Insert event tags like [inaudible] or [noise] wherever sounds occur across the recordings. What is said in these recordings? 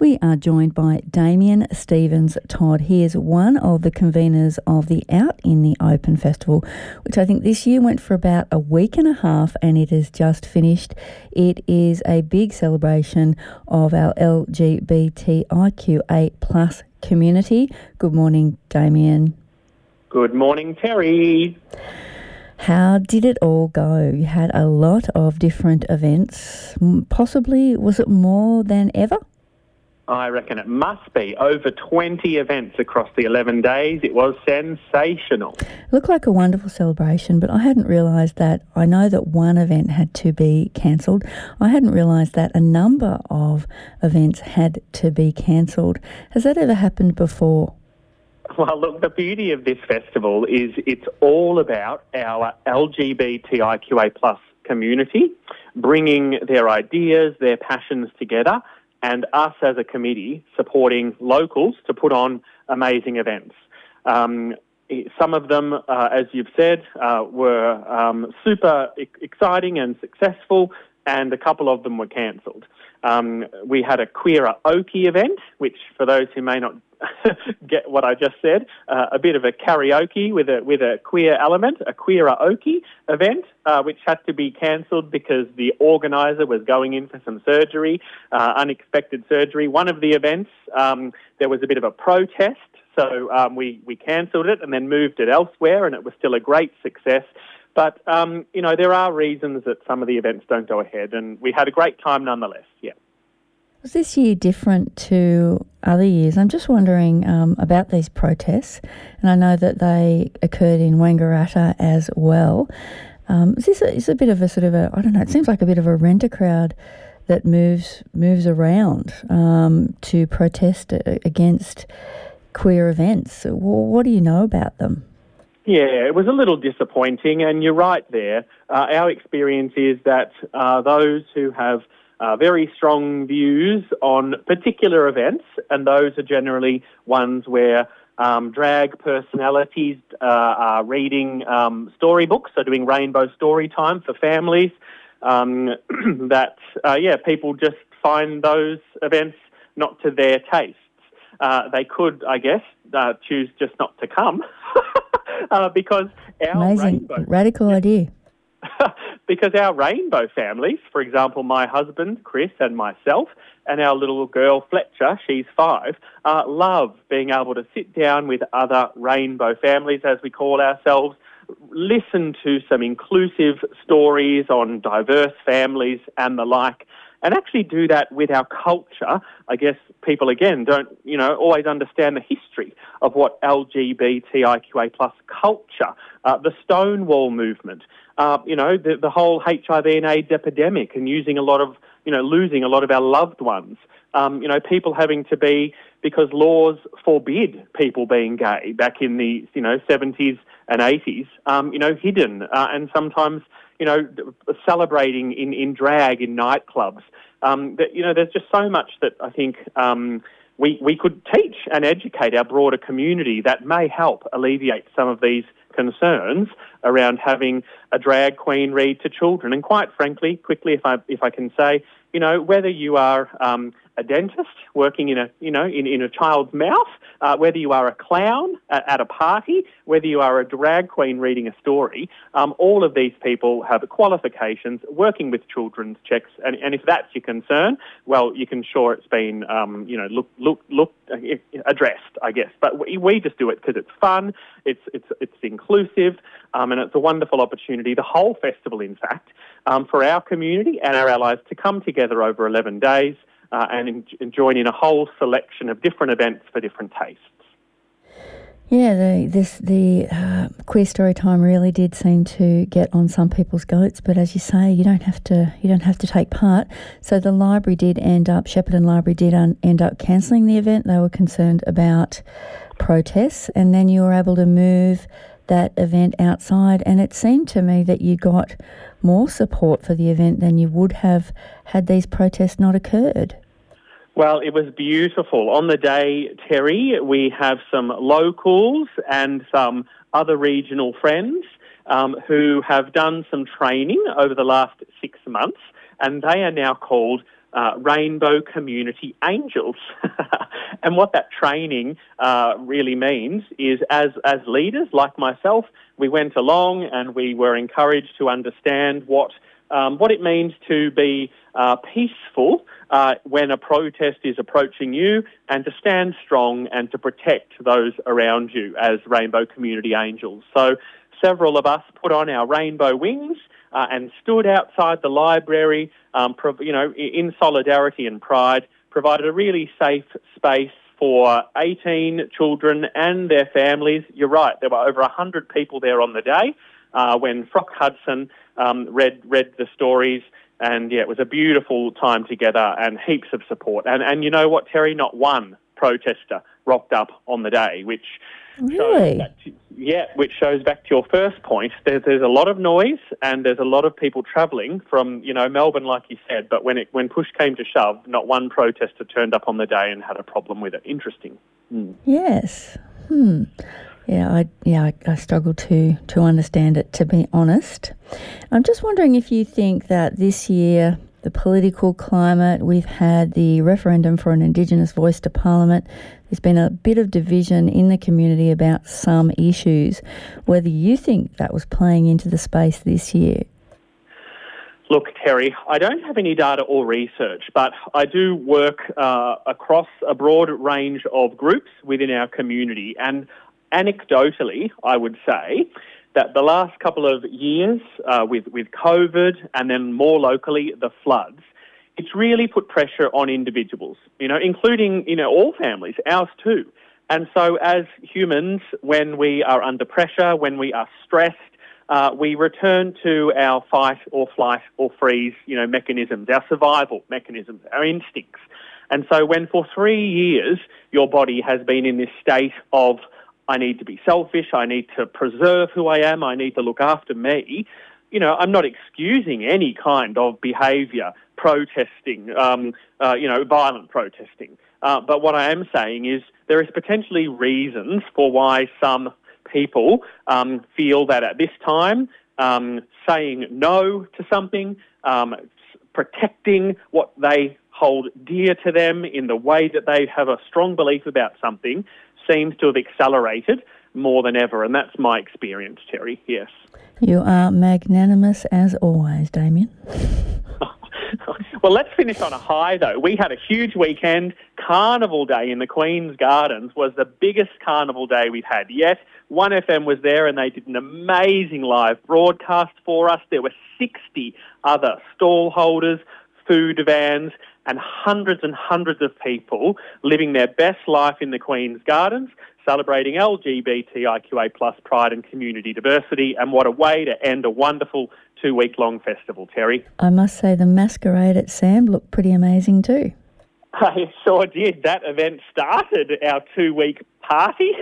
We are joined by Damien Stevens Todd. He is one of the conveners of the Out in the Open Festival, which I think this year went for about a week and a half and it has just finished. It is a big celebration of our LGBTIQA plus community. Good morning, Damien. Good morning, Terri. How did it all go? You had a lot of different events. Possibly, was it more than ever? I reckon it must be. Over 20 events across the 11 days. It was sensational. It looked like a wonderful celebration, but I hadn't realised that. I know that one event had to be cancelled. I hadn't realised that a number of events had to be cancelled. Has that ever happened before? Well, look, the beauty of this festival is it's all about our LGBTIQA plus community bringing their ideas, their passions together and us as a committee supporting locals to put on amazing events. Um, some of them, uh, as you've said, uh, were um, super exciting and successful, and a couple of them were cancelled. Um, we had a Queerer Okie event, which, for those who may not [laughs] get what I just said, uh, a bit of a karaoke with a with a queer element, a Queeraoke event, uh, which had to be cancelled because the organizer was going in for some surgery, uh, unexpected surgery. One of the events, um, there was a bit of a protest, so um, we we cancelled it and then moved it elsewhere, and it was still a great success. But um, you know, there are reasons that some of the events don't go ahead, and we had a great time nonetheless. Yeah. Was this year different to other years? I'm just wondering um, about these protests, and I know that they occurred in Wangaratta as well. Um, is this a, is a bit of a sort of a I don't know? It seems like a bit of a renter crowd that moves moves around um, to protest against queer events. What do you know about them? Yeah, it was a little disappointing, and you're right there. Uh, our experience is that uh, those who have uh, very strong views on particular events, and those are generally ones where um, drag personalities uh, are reading um, storybooks, so doing rainbow story time for families. Um, [clears throat] that, uh, yeah, people just find those events not to their tastes. Uh, they could, I guess, choose just not to come [laughs] [laughs] uh, because our Amazing, rainbow, radical idea. [laughs] because our rainbow families, for example, my husband, Chris, and myself, and our little girl, Fletcher, she's five, uh, love being able to sit down with other rainbow families, as we call ourselves, listen to some inclusive stories on diverse families and the like, and actually do that with our culture. I guess people, again, don't, you know, always understand the history of what LGBTIQA plus culture, uh, the Stonewall movement, uh, you know, the, the whole HIV and AIDS epidemic and using a lot of, you know, losing a lot of our loved ones. Um, you know, people having to be, because laws forbid people being gay back in the, you know, 70s and 80s, um, you know, hidden uh, and sometimes, you know, celebrating in, in drag in nightclubs. Um, that, you know, there's just so much that I think um, we, we could teach and educate our broader community that may help alleviate some of these concerns around having a drag queen read to children. And quite frankly, quickly, if I, if I can say, you know, whether you are um, a dentist working in a, you know, in, in a child's mouth, uh, whether you are a clown at, at, a party, whether you are a drag queen reading a story, um, all of these people have qualifications working with children's checks. And, and if that's your concern, well, you can sure it's been, um, you know, look, look, look, uh, addressed, I guess. But we, we just do it because it's fun, it's, it's, it's inclusive, um, and it's a wonderful opportunity, the whole festival, in fact, um, for our community and our allies to come together over 11 days uh, and, in, join in a whole selection of different events for different tastes. Yeah, the this the uh, queer story time really did seem to get on some people's goats, but as you say, you don't have to you don't have to take part. So the library did end up Shepparton Library did un, end up cancelling the event. They were concerned about protests, and then you were able to move that event outside. And it seemed to me that you got more support for the event than you would have had these protests not occurred. Well, it was beautiful. On the day, Terri, we have some locals and some other regional friends um, who have done some training over the last six months, and they are now called uh, Rainbow Community Angels. [laughs] and what that training uh, really means is, as as leaders like myself, we went along and we were encouraged to understand what um, what it means to be uh, peaceful uh, when a protest is approaching you and to stand strong and to protect those around you as Rainbow Community Angels. So several of us put on our rainbow wings uh, and stood outside the library, um, you know, in solidarity and pride, provided a really safe space for 18 children and their families. You're right, there were over 100 people there on the day uh, when Frock Hudson um, read read the stories. And yeah, it was a beautiful time together and heaps of support. And and you know what, Terri? Not one protester rocked up on the day, which really, to, yeah, which shows back to your first point. There's there's a lot of noise and there's a lot of people travelling from you know Melbourne, like you said. But when it when push came to shove, not one protester turned up on the day and had a problem with it. Interesting. Mm. Yes. Hmm. Yeah, I yeah I, I struggle to to understand it. To be honest, I'm just wondering if you think that this year the political climate, we've had the referendum for an Indigenous voice to Parliament. There's been a bit of division in the community about some issues. Whether you think that was playing into the space this year. Look, Terri, I don't have any data or research, but I do work uh, across a broad range of groups within our community, and anecdotally, I would say that the last couple of years uh, with, with COVID and then more locally the floods, it's really put pressure on individuals, you know, including, you know, all families, ours too. And so as humans, when we are under pressure, when we are stressed, uh, we return to our fight or flight or freeze, you know, mechanisms, our survival mechanisms, our instincts. And so when for three years your body has been in this state of I need to be selfish. I need to preserve who I am. I need to look after me. You know, I'm not excusing any kind of behaviour, protesting, um, uh, you know, violent protesting. Uh, but what I am saying is there is potentially reasons for why some people um, feel that at this time, um, saying no to something, um, protecting what they hold dear to them in the way that they have a strong belief about something seems to have accelerated more than ever, and that's my experience, Terri. Yes. You are magnanimous as always, Damien. [laughs] well, let's finish on a high, though. We had a huge weekend. Carnival Day in the Queen's Gardens was the biggest carnival day we've had yet. 1FM was there and they did an amazing live broadcast for us. There were 60 other stall holders, food vans, and hundreds and hundreds of people living their best life in the Queen's Gardens, celebrating LGBTIQA plus pride and community diversity. And what a way to end a wonderful two week long festival, Terri. I must say, the masquerade at Sam looked pretty amazing too. [laughs] I sure did. That event started our two week party.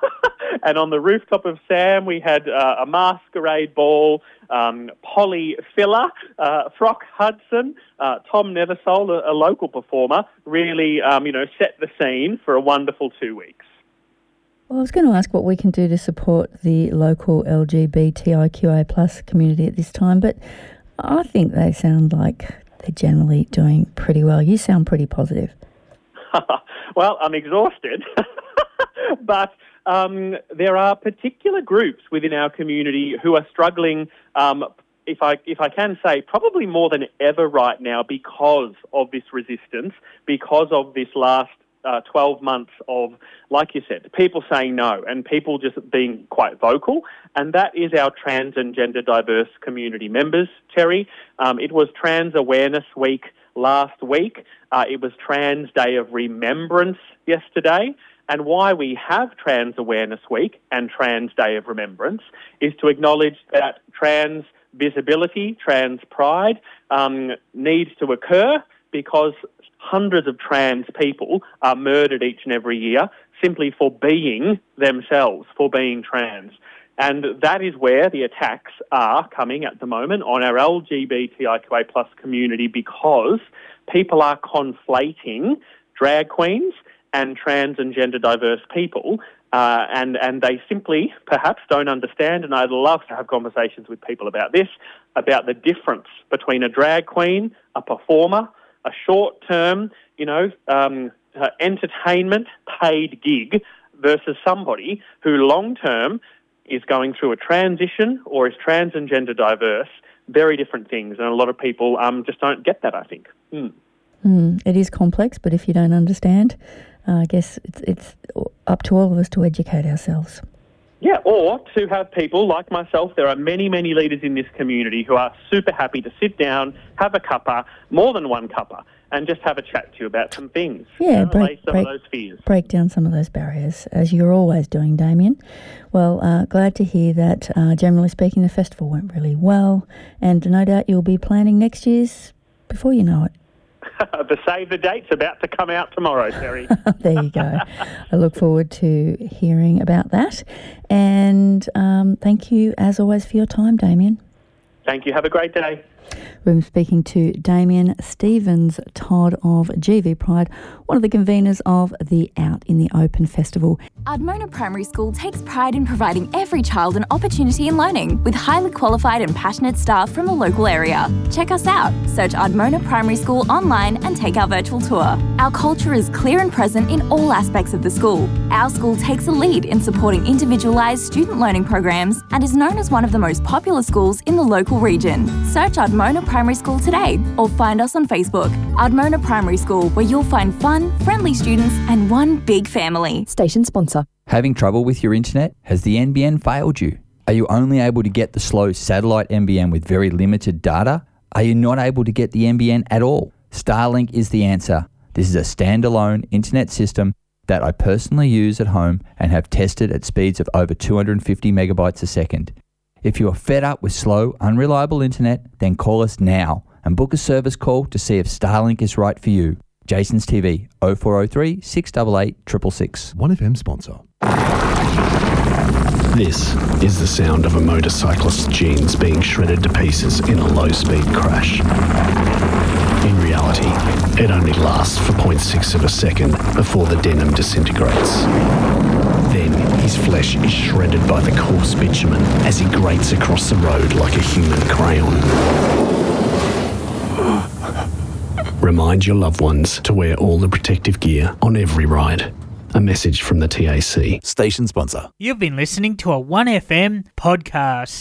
[laughs] and on the rooftop of Sam, we had uh, a masquerade ball. Um, Polly Filler, uh, Frock Hudson, uh, Tom Neversole, a, a, local performer, really, um, you know, set the scene for a wonderful two weeks. Well, I was going to ask what we can do to support the local LGBTIQA plus community at this time, but I think they sound like they're generally doing pretty well. You sound pretty positive. [laughs] well, I'm exhausted, [laughs] [laughs] but um, there are particular groups within our community who are struggling. Um, if I if I can say, probably more than ever right now, because of this resistance, because of this last uh, 12 months of, like you said, people saying no and people just being quite vocal. And that is our trans and gender diverse community members, Terri. Um, it was Trans Awareness Week last week. Uh, it was Trans Day of Remembrance yesterday. And why we have Trans Awareness Week and Trans Day of Remembrance is to acknowledge that trans visibility, trans pride um, needs to occur because hundreds of trans people are murdered each and every year simply for being themselves, for being trans. And that is where the attacks are coming at the moment on our LGBTIQA plus community because people are conflating drag queens and trans and gender diverse people. Uh, and, and they simply perhaps don't understand, and I'd love to have conversations with people about this, about the difference between a drag queen, a performer, a short term, you know, um, uh, entertainment paid gig versus somebody who long term is going through a transition or is trans and gender diverse. Very different things, and a lot of people um, just don't get that, I think. Mm. Mm, it is complex, but if you don't understand, uh, I guess it's, it's up to all of us to educate ourselves. Yeah, or to have people like myself. There are many, many leaders in this community who are super happy to sit down, have a cuppa, more than one cuppa, and just have a chat to you about some things. Yeah, break, some break, of those fears. Break down some of those barriers, as you're always doing, Damien. Well, uh, glad to hear that, uh, generally speaking, the festival went really well, and no doubt you'll be planning next year's before you know it. [laughs] the save the date's about to come out tomorrow, Terri. [laughs] there you go. I look forward to hearing about that. And um, thank you, as always, for your time, Damien. Thank you. Have a great day. We're speaking to Damien Stevens Todd of GV Pride, one of the conveners of the Out in the Open Festival. Ardmona Primary School takes pride in providing every child an opportunity in learning with highly qualified and passionate staff from the local area. Check us out. Search Ardmona Primary School online and take our virtual tour. Our culture is clear and present in all aspects of the school. Our school takes a lead in supporting individualised student learning programs and is known as one of the most popular schools in the local region. Search Ardmona Primary School today or find us on Facebook. Ardmona Primary School, where you'll find fun, friendly students and one big family. Station sponsor. Having trouble with your internet? Has the NBN failed you? Are you only able to get the slow satellite NBN with very limited data? Are you not able to get the NBN at all? Starlink is the answer. This is a standalone internet system that I personally use at home and have tested at speeds of over 250 megabytes a second. If you are fed up with slow, unreliable internet, then call us now and book a service call to see if Starlink is right for you. Jason's TV 0403 688 666. 1FM sponsor. This is the sound of a motorcyclist's jeans being shredded to pieces in a low speed crash. In reality, it only lasts for 0.6 of a second before the denim disintegrates. Then his flesh is shredded by the coarse bitumen as he grates across the road like a human crayon. Remind your loved ones to wear all the protective gear on every ride. A message from the TAC. Station sponsor. You've been listening to a 1FM podcast.